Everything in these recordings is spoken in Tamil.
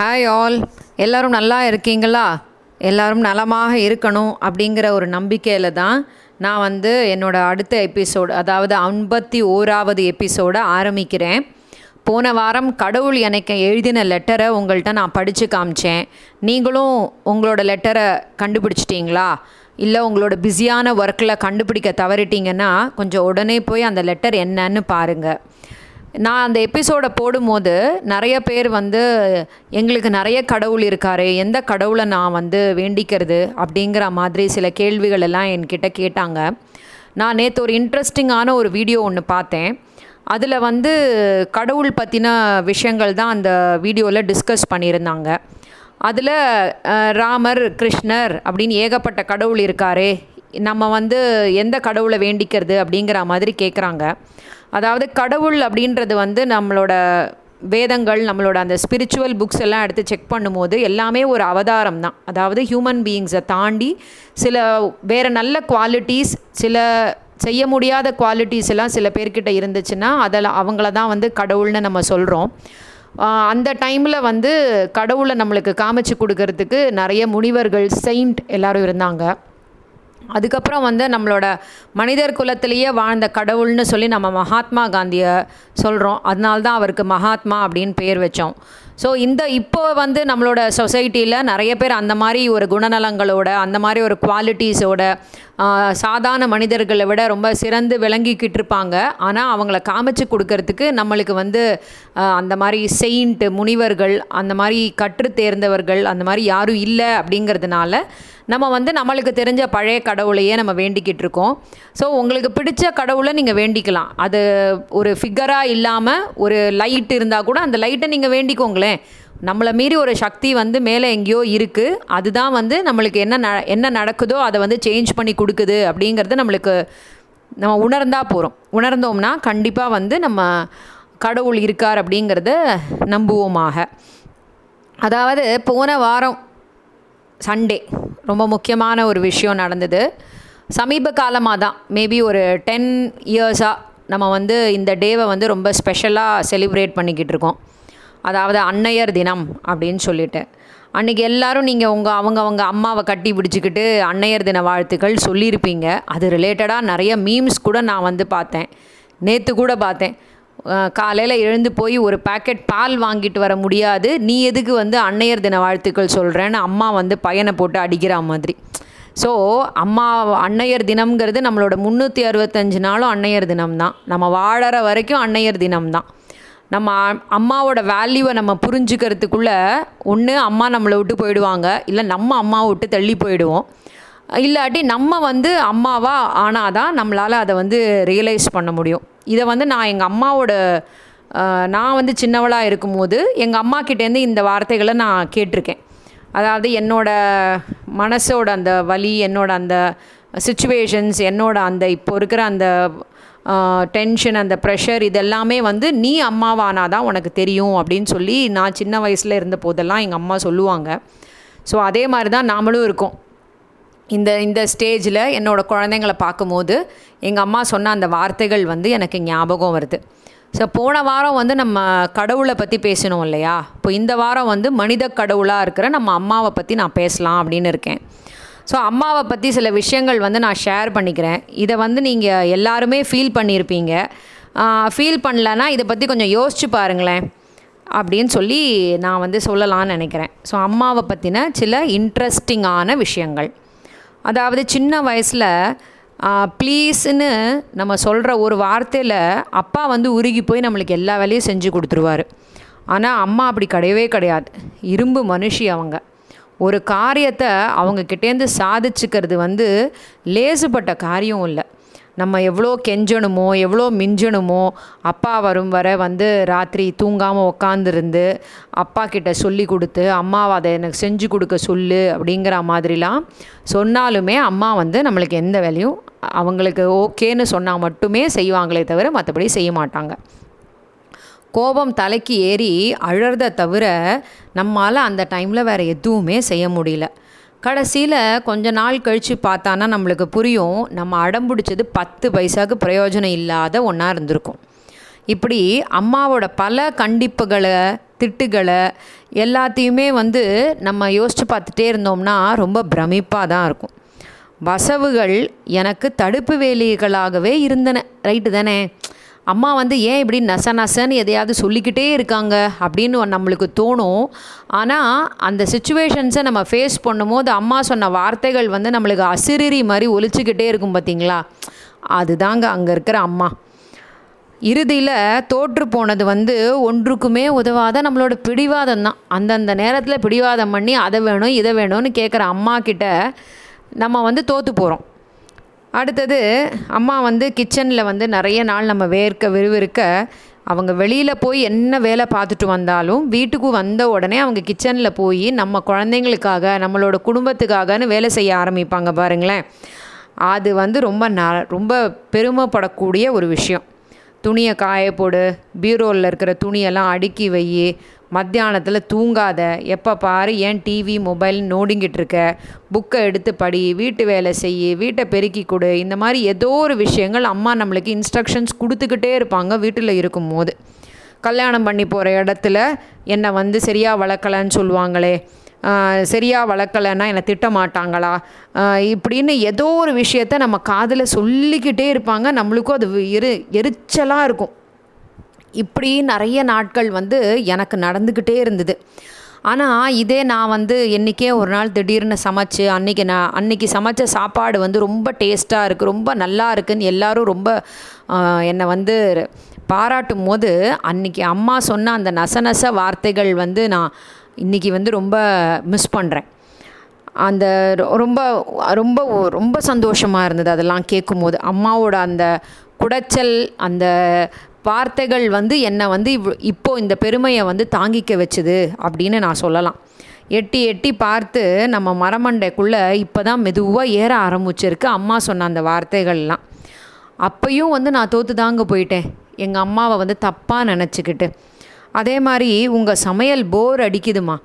ஹாய் ஆல் எல்லோரும் நல்லா இருக்கீங்களா? எல்லாரும் நலமாக இருக்கணும் அப்படிங்கிற ஒரு நம்பிக்கையில் தான் நான் வந்து என்னோட அடுத்த எபிசோடு அதாவது ஐம்பத்தி ஓராவது எபிசோடை ஆரம்பிக்கிறேன். போன வாரம் கடவுள் எனக்கு எழுதின லெட்டரை உங்கள்கிட்ட நான் படித்து காமிச்சேன். நீங்களும் உங்களோட லெட்டரை கண்டுபிடிச்சிட்டிங்களா? இல்லை உங்களோட பிஸியான ஒர்க்கில் கண்டுபிடிக்க தவறிட்டீங்கன்னா கொஞ்சம் உடனே போய் அந்த லெட்டர் என்னன்னு பாருங்கள் நான் அந்த எபிசோடை போடும்போது நிறைய பேர் வந்து எங்களுக்கு நிறைய கடவுள் இருக்காரு எந்த கடவுளை நான் வந்து வேண்டிக்கிறது அப்படிங்கிற மாதிரி சில கேள்விகள் எல்லாம் என்கிட்ட கேட்டாங்க. நான் நேற்று ஒரு இன்ட்ரெஸ்டிங்கான ஒரு வீடியோ ஒன்று பார்த்தேன். அதில் வந்து கடவுள் பற்றின விஷயங்கள் தான் அந்த வீடியோவில் டிஸ்கஸ் பண்ணியிருந்தாங்க. அதில் ராமர் கிருஷ்ணர் அப்படின்னு ஏகப்பட்ட கடவுள் இருக்காரே நம்ம வந்து எந்த கடவுளை வேண்டிக்கிறது அப்படிங்கிற மாதிரி கேட்குறாங்க அதாவது கடவுள் அப்படின்றது வந்து நம்மளோட வேதங்கள் நம்மளோட அந்த ஸ்பிரிச்சுவல் புக்ஸ் எல்லாம் எடுத்து செக் பண்ணும்போது எல்லாமே ஒரு அவதாரம் தான். அதாவது ஹியூமன் பீயிங்ஸை தாண்டி சில வேறு நல்ல குவாலிட்டிஸ் சில செய்ய முடியாத குவாலிட்டிஸ் எல்லாம் சில பேர்கிட்ட இருந்துச்சுன்னா அதில் அவங்கள தான் வந்து கடவுள்னு நம்ம சொல்கிறோம் அந்த டைமில் வந்து கடவுளை நம்மளுக்கு காமிச்சு கொடுக்கறதுக்கு நிறைய முனிவர்கள் செயிண்ட் எல்லாரும் இருந்தாங்க. அதுக்கப்புறம் வந்து நம்மளோட மனிதர் குலத்திலேயே வாழ்ந்த கடவுள்னு சொல்லி நம்ம மகாத்மா காந்தியை சொல்கிறோம் அதனால தான் அவருக்கு மகாத்மா அப்படின்னு பேர் வச்சோம். ஸோ இந்த இப்போ வந்து நம்மளோட சொசைட்டியில் நிறைய பேர் அந்த மாதிரி ஒரு குணநலங்களோட அந்த மாதிரி ஒரு குவாலிட்டிஸோட சாதாரண மனிதர்களை விட ரொம்ப சிறந்து விளங்கிக்கிட்டு இருப்பாங்க. ஆனால் அவங்கள காமிச்சு கொடுக்கறதுக்கு நம்மளுக்கு வந்து அந்த மாதிரி செயின்ட்டு முனிவர்கள் அந்த மாதிரி கற்று தேர்ந்தவர்கள் அந்த மாதிரி யாரும் இல்லை அப்படிங்கிறதுனால நம்ம வந்து நம்மளுக்கு தெரிஞ்ச பழைய கடவுளையே நம்ம வேண்டிக்கிட்டு இருக்கோம். ஸோ உங்களுக்கு பிடிச்ச கடவுளை நீங்கள் வேண்டிக்கலாம். அது ஒரு ஃபிகராக இல்லாமல் ஒரு லைட் இருந்தால் கூட அந்த லைட்டை நீங்கள் வேண்டிக்கோங்களேன். நம்மளை மீறி ஒரு சக்தி வந்து மேலே எங்கேயோ இருக்குது அதுதான் வந்து நம்மளுக்கு என்ன ந என்ன நடக்குதோ அதை வந்து சேஞ்ச் பண்ணி கொடுக்குது அப்படிங்கிறது நம்மளுக்கு நம்ம உணர்ந்தா போகிறோம் உணர்ந்தோம்னா கண்டிப்பாக வந்து நம்ம கடவுள் இருக்கார் அப்படிங்கிறத நம்புவோமாக. அதாவது போன வாரம் சண்டே ரொம்ப முக்கியமான ஒரு விஷயம் நடந்தது. சமீப காலமாக தான் மேபி ஒரு டென் இயர்ஸாக நம்ம வந்து இந்த டேவை வந்து ரொம்ப ஸ்பெஷலாக செலிப்ரேட் பண்ணிக்கிட்டு இருக்கோம். அதாவது அன்னையர் தினம் அப்படின்னு சொல்லிட்டு. அன்றைக்கி எல்லாரும் நீங்கள் உங்கள் அவங்க அவங்க அம்மாவை கட்டி பிடிச்சிக்கிட்டு அன்னையர் தின வாழ்த்துக்கள் சொல்லியிருப்பீங்க. அது ரிலேட்டடாக நிறைய மீம்ஸ் கூட நான் வந்து பார்த்தேன். நேற்று கூட பார்த்தேன். காலையில் எழுந்து போய் ஒரு பாக்கெட் பால் வாங்கிட்டு வர முடியாது. நீ எதுக்கு வந்து அன்னையர் தின வாழ்த்துக்கள் சொல்கிறேன்னு அம்மா வந்து பையனை போட்டு அடிக்கிற மாதிரி. ஸோ அம்மா அன்னையர் தினம்ங்கிறது நம்மளோட முந்நூற்றி அறுபத்தஞ்சு நாளும் அன்னையர் தினம் தான் நம்ம வாழற வரைக்கும் அன்னையர் தினம் தான் நம்ம அம்மாவோட வேல்யூவை நம்ம புரிஞ்சுக்கிறதுக்குள்ளே ஒன்று அம்மா நம்மளை விட்டு போயிடுவாங்க. இல்லை நம்ம அம்மாவை விட்டு தள்ளி போயிடுவோம். இல்லாட்டி நம்ம வந்து அம்மாவா ஆனாதான் நம்மளால் அதை வந்து ரியலைஸ் பண்ண முடியும். இதை வந்து நான் எங்கள் அம்மாவோட நான் வந்து சின்னவளாக இருக்கும்போது எங்கள் அம்மா கிட்டேருந்து இந்த வார்த்தைகளை நான் கேட்டிருக்கேன். அதாவது என்னோட மனசோட அந்த வலி என்னோட அந்த சுச்சுவேஷன்ஸ் என்னோட அந்த இப்போ இருக்கிற அந்த டென்ஷன் அந்த ப்ரெஷர் இதெல்லாமே வந்து நீ அம்மாவானாதான் உனக்கு தெரியும் அப்படின்னு சொல்லி நான் சின்ன வயசில் இருந்த போதெல்லாம் எங்கள் அம்மா சொல்லுவாங்க. ஸோ அதே மாதிரி தான் நாமளும் இருக்கோம். இந்த இந்த ஸ்டேஜில் என்னோடய குழந்தைங்கள பார்க்கும்போது எங்கள் அம்மா சொன்ன அந்த வார்த்தைகள் வந்து எனக்கு ஞாபகம் வருது. ஸோ போன வாரம் வந்து நம்ம கடவுளை பற்றி பேசணும் இல்லையா? இப்போ இந்த வாரம் வந்து மனித கடவுளாக இருக்கிற நம்ம அம்மாவை பற்றி நான் பேசலாம் அப்படின்னு இருக்கேன். ஸோ அம்மாவை பற்றி சில விஷயங்கள் வந்து நான் ஷேர் பண்ணிக்கிறேன். இதை வந்து நீங்கள் எல்லாருமே ஃபீல் பண்ணியிருப்பீங்க ஃபீல் பண்ணலன்னா இதை பற்றி கொஞ்சம் யோசிச்சு பாருங்களேன். அப்படின்னு சொல்லி நான் வந்து சொல்லலாம்னு நினைக்கிறேன். ஸோ அம்மாவை பற்றின சில இன்ட்ரெஸ்டிங்கான விஷயங்கள். அதாவது சின்ன வயசில் ப்ளீஸ்னு நம்ம சொல்கிற ஒரு வார்த்தையில் அப்பா வந்து உருகி போய் நம்மளுக்கு எல்லா வேலையும் செஞ்சு கொடுத்துருவாரு. ஆனால் அம்மா அப்படி கிடையவே கிடையாது. இரும்பு மனுஷி அவங்க. ஒரு காரியத்தை அவங்க கிட்டேருந்து சாதிச்சுக்கிறது வந்து லேசுப்பட்ட காரியம் இல்லை. நம்ம எவ்வளோ கெஞ்சணுமோ எவ்வளோ மிஞ்சணுமோ அப்பா வரும் வர வந்து ராத்திரி தூங்காமல் உக்காந்துருந்து அப்பா கிட்ட சொல்லி கொடுத்து அம்மாவை அதை எனக்கு செஞ்சு கொடுக்க சொல்லு அப்படிங்கிற மாதிரிலாம் சொன்னாலுமே அம்மா வந்து நம்மளுக்கு எந்த வேலையும் அவங்களுக்கு ஓகேன்னு சொன்னால் மட்டுமே செய்வாங்களே தவிர மற்றபடி செய்ய மாட்டாங்க. கோபம் தலைக்கு ஏறி அழறத தவிர நம்மால் அந்த டைமில் வேறு எதுவுமே செய்ய முடியல. கடைசியில் கொஞ்ச நாள் கழித்து பார்த்தானா நம்மளுக்கு புரியும். நம்ம அடம் பிடிச்சது பத்து பைசாவுக்கு பிரயோஜனம் இல்லாத ஒன்றா இருந்திருக்கும். இப்படி அம்மாவோட பல கண்டிப்புகளை திட்டுகளை எல்லாத்தையுமே வந்து நம்ம யோசித்து பார்த்துட்டே இருந்தோம்னா ரொம்ப பிரமிப்பாக தான் இருக்கும். வசவுகள் எனக்கு தடுப்பு வேலிகளாகவே இருந்தன. ரைட்டு தானே? அம்மா வந்து ஏன் இப்படி நச நசன்னு எதையாவது சொல்லிக்கிட்டே இருக்காங்க? அப்படின்னு நம்மளுக்கு தோணும். ஆனால் அந்த சுச்சுவேஷன்ஸை நம்ம ஃபேஸ் பண்ணும்போது அம்மா சொன்ன வார்த்தைகள் வந்து நம்மளுக்கு அசிரிரி மாதிரி ஒழிச்சிக்கிட்டே இருக்கும் பார்த்தீங்களா அதுதாங்க அங்கே இருக்கிற அம்மா. இறுதியில் தோற்று போனது வந்து ஒன்றுக்குமே உதவாத நம்மளோட பிடிவாதம் தான். அந்தந்த நேரத்தில் பிடிவாதம் பண்ணி அதை வேணும் இதை வேணும்னு கேட்குற அம்மா கிட்ட நம்ம வந்து தோற்று போகிறோம் அடுத்தது அம்மா வந்து கிச்சனில் வந்து நிறைய நாள் நம்ம வேர்க்க விறுவிறுக்க அவங்க வெளியில் போய் என்ன வேலை பார்த்துட்டு வந்தாலும் வீட்டுக்கு வந்த உடனே அவங்க கிச்சனில் போய் நம்ம குழந்தைங்களுக்காக நம்மளோட குடும்பத்துக்காகன்னு வேலை செய்ய ஆரம்பிப்பாங்க பாருங்களேன். அது வந்து ரொம்ப ந ரொம்ப பெருமைப்படக்கூடிய ஒரு விஷயம். துணியை காய போடு பீரோவில் இருக்கிற துணியெல்லாம் அடுக்கி வை மத்தியானத்தில் தூங்காத எப்போ பாரு ஏன் டிவி மொபைல் நோடிங்கிட்டு இருக்க புக்கை எடுத்து படி வீட்டு வேலை செய் வீட்டை பெருக்கி கொடு. இந்த மாதிரி ஏதோ ஒரு விஷயங்கள் அம்மா நம்மளுக்கு இன்ஸ்ட்ரக்ஷன்ஸ் கொடுத்துக்கிட்டே இருப்பாங்க வீட்டில் இருக்கும் போது கல்யாணம் பண்ணி போகிற இடத்துல என்னை வந்து சரியாக வளர்க்கலன்னு சொல்லுவாங்களே சரியாக வளர்க்கலைன்னா என்னை திட்ட மாட்டாங்களா? இப்படின்னு ஏதோ ஒரு விஷயத்த நம்ம காதில் சொல்லிக்கிட்டே இருப்பாங்க. நம்மளுக்கும் அது எரு எரிச்சலாக இருக்கும். இப்படி நிறைய நாட்கள் வந்து எனக்கு நடந்துக்கிட்டே இருந்தது. ஆனால் இதே நான் வந்து என்றைக்கே ஒரு நாள் திடீர்னு சமைச்சு அன்றைக்கி நான் அன்றைக்கி சமைச்ச சாப்பாடு வந்து ரொம்ப டேஸ்ட்டாக இருக்குது ரொம்ப நல்லா இருக்குதுன்னு எல்லோரும் ரொம்ப என்னை வந்து பாராட்டும் போது அன்றைக்கி அம்மா சொன்ன அந்த நசநச வார்த்தைகள் வந்து நான் இன்றைக்கி வந்து ரொம்ப மிஸ் பண்ணுறேன் அந்த ரொம்ப ரொம்ப ரொம்ப சந்தோஷமாக இருந்தது அதெல்லாம் கேட்கும்போது. அம்மாவோட அந்த குடைச்சல் அந்த வார்த்தைகள் வந்து என்னை வந்து இவ் இப்போது இந்த பெருமையை வந்து தாங்கிக்க வச்சுது அப்படின்னு நான் சொல்லலாம். எட்டி எட்டி பார்த்து நம்ம மரமண்டைக்குள்ளே இப்போ தான் மெதுவாக ஏற ஆரம்பிச்சிருக்கு. அம்மா சொன்ன அந்த வார்த்தைகள்லாம். அப்பையும் வந்து நான் தோற்று தாங்க போயிட்டேன். எங்கள் அம்மாவை வந்து தப்பாக நினச்சிக்கிட்டு. அதே மாதிரி உங்கள் சமையல் போர் அடிக்குதுமா.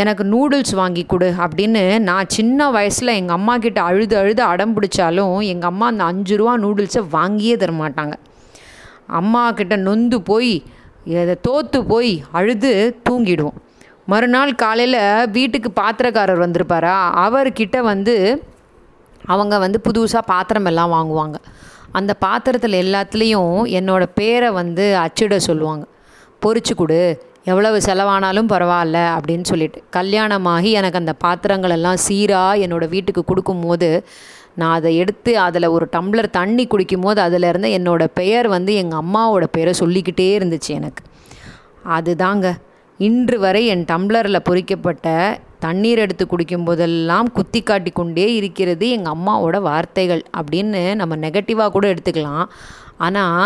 எனக்கு நூடுல்ஸ் வாங்கி கொடு அப்படின்னு நான் சின்ன வயசில் எங்கள் அம்மா கிட்ட அழுது அழுது அடம் பிடிச்சாலும் எங்கள் அம்மா அந்த அஞ்சு ரூபா நூடுல்ஸை வாங்கியே தரமாட்டாங்க. அம்மா கிட்ட நொந்து போய் அதை தோற்று போய் அழுது தூங்கிடுவோம். மறுநாள் காலையில் வீட்டுக்கு பாத்திரக்காரர் வந்திருப்பாரா? அவர்கிட்ட வந்து அவங்க வந்து புதுசாக பாத்திரம் எல்லாம் வாங்குவாங்க. அந்த பாத்திரத்தில் எல்லாத்துலேயும் என்னோடய பேரை வந்து அச்சிட சொல்லுவாங்க. பொறிச்சு கொடு எவ்வளவு செலவானாலும் பரவாயில்ல அப்படின்னு சொல்லிட்டு. கல்யாணமாகி எனக்கு அந்த பாத்திரங்கள் எல்லாம் சீராக என்னோடய வீட்டுக்கு கொடுக்கும்போது நான் அதை எடுத்து அதில் ஒரு டம்ளர் தண்ணி குடிக்கும் போது அதில் என்னோடய பெயர் வந்து எங்கள் அம்மாவோட பெயரை சொல்லிக்கிட்டே இருந்துச்சு எனக்கு. அதுதாங்க இன்று வரை என் டம்ளரில் பொறிக்கப்பட்ட தண்ணீர் எடுத்து குடிக்கும் போதெல்லாம் குத்தி காட்டி கொண்டே இருக்கிறது எங்கள் அம்மாவோட வார்த்தைகள் அப்படின்னு நம்ம நெகட்டிவாக கூட எடுத்துக்கலாம். ஆனால்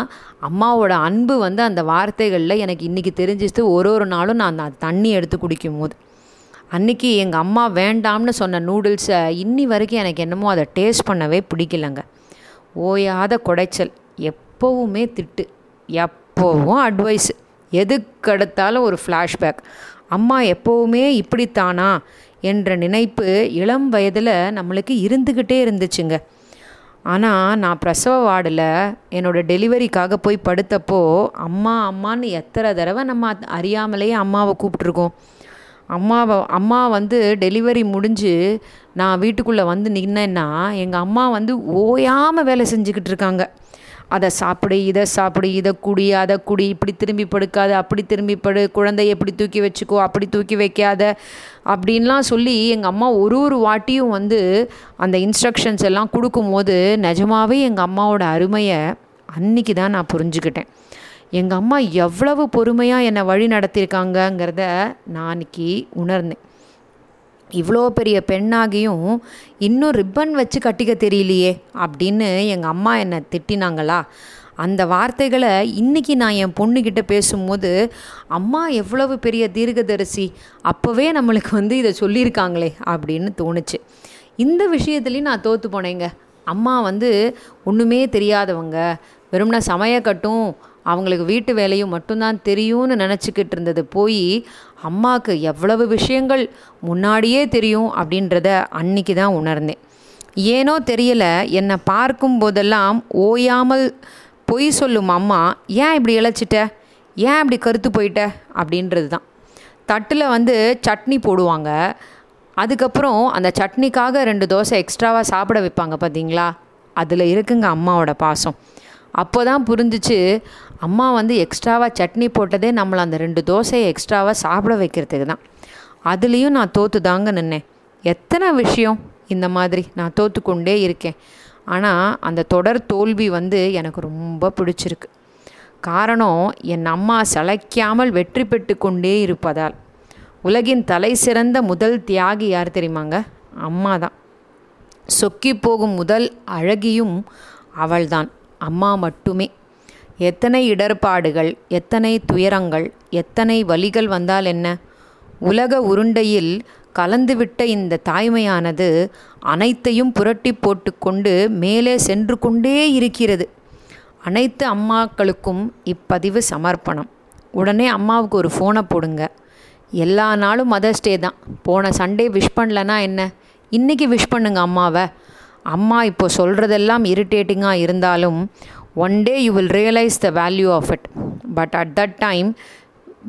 அம்மாவோட அன்பு வந்து அந்த வார்த்தைகளில் எனக்கு இன்றைக்கி தெரிஞ்சிச்சு ஒரு ஒரு நாளும் நான் அந்த தண்ணி எடுத்து குடிக்கும் போது அன்றைக்கி எங்கள் அம்மா வேண்டாம்னு சொன்ன நூடுல்ஸை இன்னி வரைக்கும் எனக்கு என்னமோ அதை டேஸ்ட் பண்ணவே பிடிக்கலங்க. ஓயாத குடைச்சல். எப்போவுமே திட்டு. எப்போவும் அட்வைஸ் எதுக்கெடுத்தாலும் ஒரு ஃப்ளாஷ்பேக் அம்மா எப்போவுமே இப்படித்தானா என்ற நினைப்பு இளம் வயதில் நம்மளுக்கு இருந்துக்கிட்டே இருந்துச்சுங்க. ஆனால் நான் பிரசவ வார்டில் என்னோடய டெலிவரிக்காக போய் படுத்தப்போ அம்மா அம்மான்னு எத்தனை தடவை நம்ம அறியாமலேயே அம்மாவை கூப்பிட்ருக்கோம் அம்மாவை அம்மா வந்து டெலிவரி முடிஞ்சு நான் வீட்டுக்குள்ளே வந்து நின்னேன்னா எங்கள் அம்மா வந்து ஓயாமல் வேலை செஞ்சுக்கிட்டு இருக்காங்க. அதை சாப்பிடு இதை சாப்பிடு இதை குடி அதை குடி இப்படி திரும்பி படுக்காத அப்படி திரும்பி படு குழந்தைய எப்படி தூக்கி வச்சுக்கோ அப்படி தூக்கி வைக்காத அப்படின்லாம் சொல்லி எங்கள் அம்மா ஒரு ஒரு வாட்டியும் வந்து அந்த இன்ஸ்ட்ரக்ஷன்ஸ் எல்லாம் கொடுக்கும்போது நிஜமாகவே எங்கள் அம்மாவோட அருமையை அன்னைக்கு தான் நான் புரிஞ்சுக்கிட்டேன். எங்கள் அம்மா எவ்வளவு பொறுமையாக என்னை வழி நடத்தியிருக்காங்கங்கிறத நான் அன்றைக்கி உணர்ந்தேன். இவ்வளோ பெரிய பெண்ணாகியும் இன்னும் ரிப்பன் வச்சு கட்டிக்க தெரியலையே அப்படின்னு எங்கள் அம்மா என்னை திட்டினாங்களா? அந்த வார்த்தைகளை இன்றைக்கி நான் என் பொண்ணுக்கிட்ட பேசும்போது அம்மா எவ்வளவு பெரிய தீர்க்கதரிசி அப்போவே நம்மளுக்கு வந்து இதை சொல்லியிருக்காங்களே அப்படின்னு தோணுச்சு. இந்த விஷயத்துலேயும் நான் தோற்று போனேங்க. அம்மா வந்து ஒன்றுமே தெரியாதவங்க. வெறும்னா சமையக்கட்டும் அவங்களுக்கு வீட்டு வேலையும் மட்டும்தான் தெரியும்னு நினச்சிக்கிட்டு இருந்தது. போய் அம்மாவுக்கு எவ்வளவு விஷயங்கள் முன்னாடியே தெரியும் அப்படின்றத அன்னைக்கு தான் உணர்ந்தேன். ஏனோ தெரியல என்னை பார்க்கும் போதெல்லாம் ஓயாமல் பொய் சொல்லும் அம்மா ஏன் இப்படி இழைச்சிட்ட? ஏன் இப்படி கருத்து போயிட்ட? அப்படின்றது தான். தட்டில் வந்து சட்னி போடுவாங்க. அதுக்கப்புறம் அந்த சட்னிக்காக ரெண்டு தோசை எக்ஸ்ட்ராவாக சாப்பிட வைப்பாங்க பார்த்தீங்களா அதில் இருக்குங்க அம்மாவோட பாசம். அப்போ தான் புரிஞ்சிச்சு அம்மா வந்து எக்ஸ்ட்ராவாக சட்னி போட்டதே நம்மளை அந்த ரெண்டு தோசையை எக்ஸ்ட்ராவாக சாப்பிட வைக்கிறதுக்கு தான். அதுலேயும் நான் தோற்று தாங்க நின்னேன். எத்தனை விஷயம் இந்த மாதிரி நான் தோற்றுக்கொண்டே இருக்கேன். ஆனால் அந்த தொடர் தோல்வி வந்து எனக்கு ரொம்ப பிடிச்சிருக்கு. காரணம் என் அம்மா சளைக்காமல் வெற்றி பெற்று கொண்டே இருப்பதால். உலகின் தலை சிறந்த முதல் தியாகி யார் தெரியுமாங்க? அம்மா தான் சொக்கி போகும் முதல் அழகியும் அவள்தான். அம்மா மட்டுமே. எத்தனை இடர்பாடுகள் எத்தனை துயரங்கள் எத்தனை வலிகள் வந்தால் என்ன? உலக உருண்டையில் கலந்துவிட்ட இந்த தாய்மையானது அனைத்தையும் புரட்டி போட்டுக்கொண்டு மேலே சென்று கொண்டே இருக்கிறது. அனைத்து அம்மாக்களுக்கும் இப்பதிவு சமர்ப்பணம். உடனே அம்மாவுக்கு ஒரு ஃபோனை போடுங்க. எல்லா நாளும் மதர்ஸ் டே தான். போன சண்டே விஷ் பண்ணலனா என்ன? இன்றைக்கி விஷ் பண்ணுங்க அம்மாவை. அம்மா இப்போ சொல்கிறதெல்லாம் இரிட்டேட்டிங்காக இருந்தாலும் one day you will realise the value of it but at that time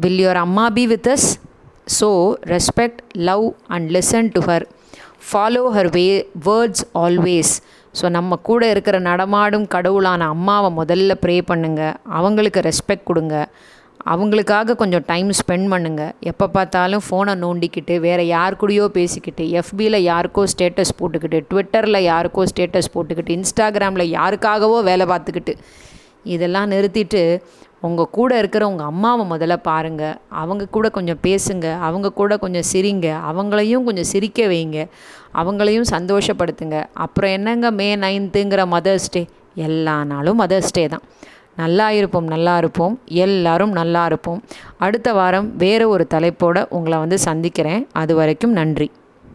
will your அம்மா be with us so respect love and listen to her follow her way words always so நம்ம கூட இருக்கிற நடமாடும் கடவுளான அம்மாவை முதல்ல ப்ரே பண்ணுங்கள் அவங்களுக்கு ரெஸ்பெக்ட் கொடுங்க. அவங்களுக்காக கொஞ்சம் டைம் ஸ்பெண்ட் பண்ணுங்கள் எப்போ பார்த்தாலும் ஃபோனை நோண்டிக்கிட்டு வேறு யார் கூடயோ பேசிக்கிட்டு எஃபியில் யாருக்கோ ஸ்டேட்டஸ் போட்டுக்கிட்டு ட்விட்டரில் யாருக்கோ ஸ்டேட்டஸ் போட்டுக்கிட்டு இன்ஸ்டாகிராமில் யாருக்காகவோ வேலை பார்த்துக்கிட்டு இதெல்லாம் நிறுத்திட்டு உங்கள் கூட இருக்கிற உங்கள் அம்மாவை முதல்ல பாருங்கள் அவங்க கூட கொஞ்சம் பேசுங்க. அவங்க கூட கொஞ்சம் சிரிங்க. அவங்களையும் கொஞ்சம் சிரிக்க வைங்க. அவங்களையும் சந்தோஷப்படுத்துங்க. அப்புறம் என்னங்க மே நைன்த்துங்கிற மதர்ஸ் டே எல்லா நாளும் மதர்ஸ் டே தான். நல்லா இருப்போம் நல்லா இருப்போம். எல்லாரும் நல்லா இருப்போம். அடுத்த வாரம் வேறு ஒரு தலைப்போடு உங்களை வந்து சந்திக்கிறேன். அது வரைக்கும் நன்றி.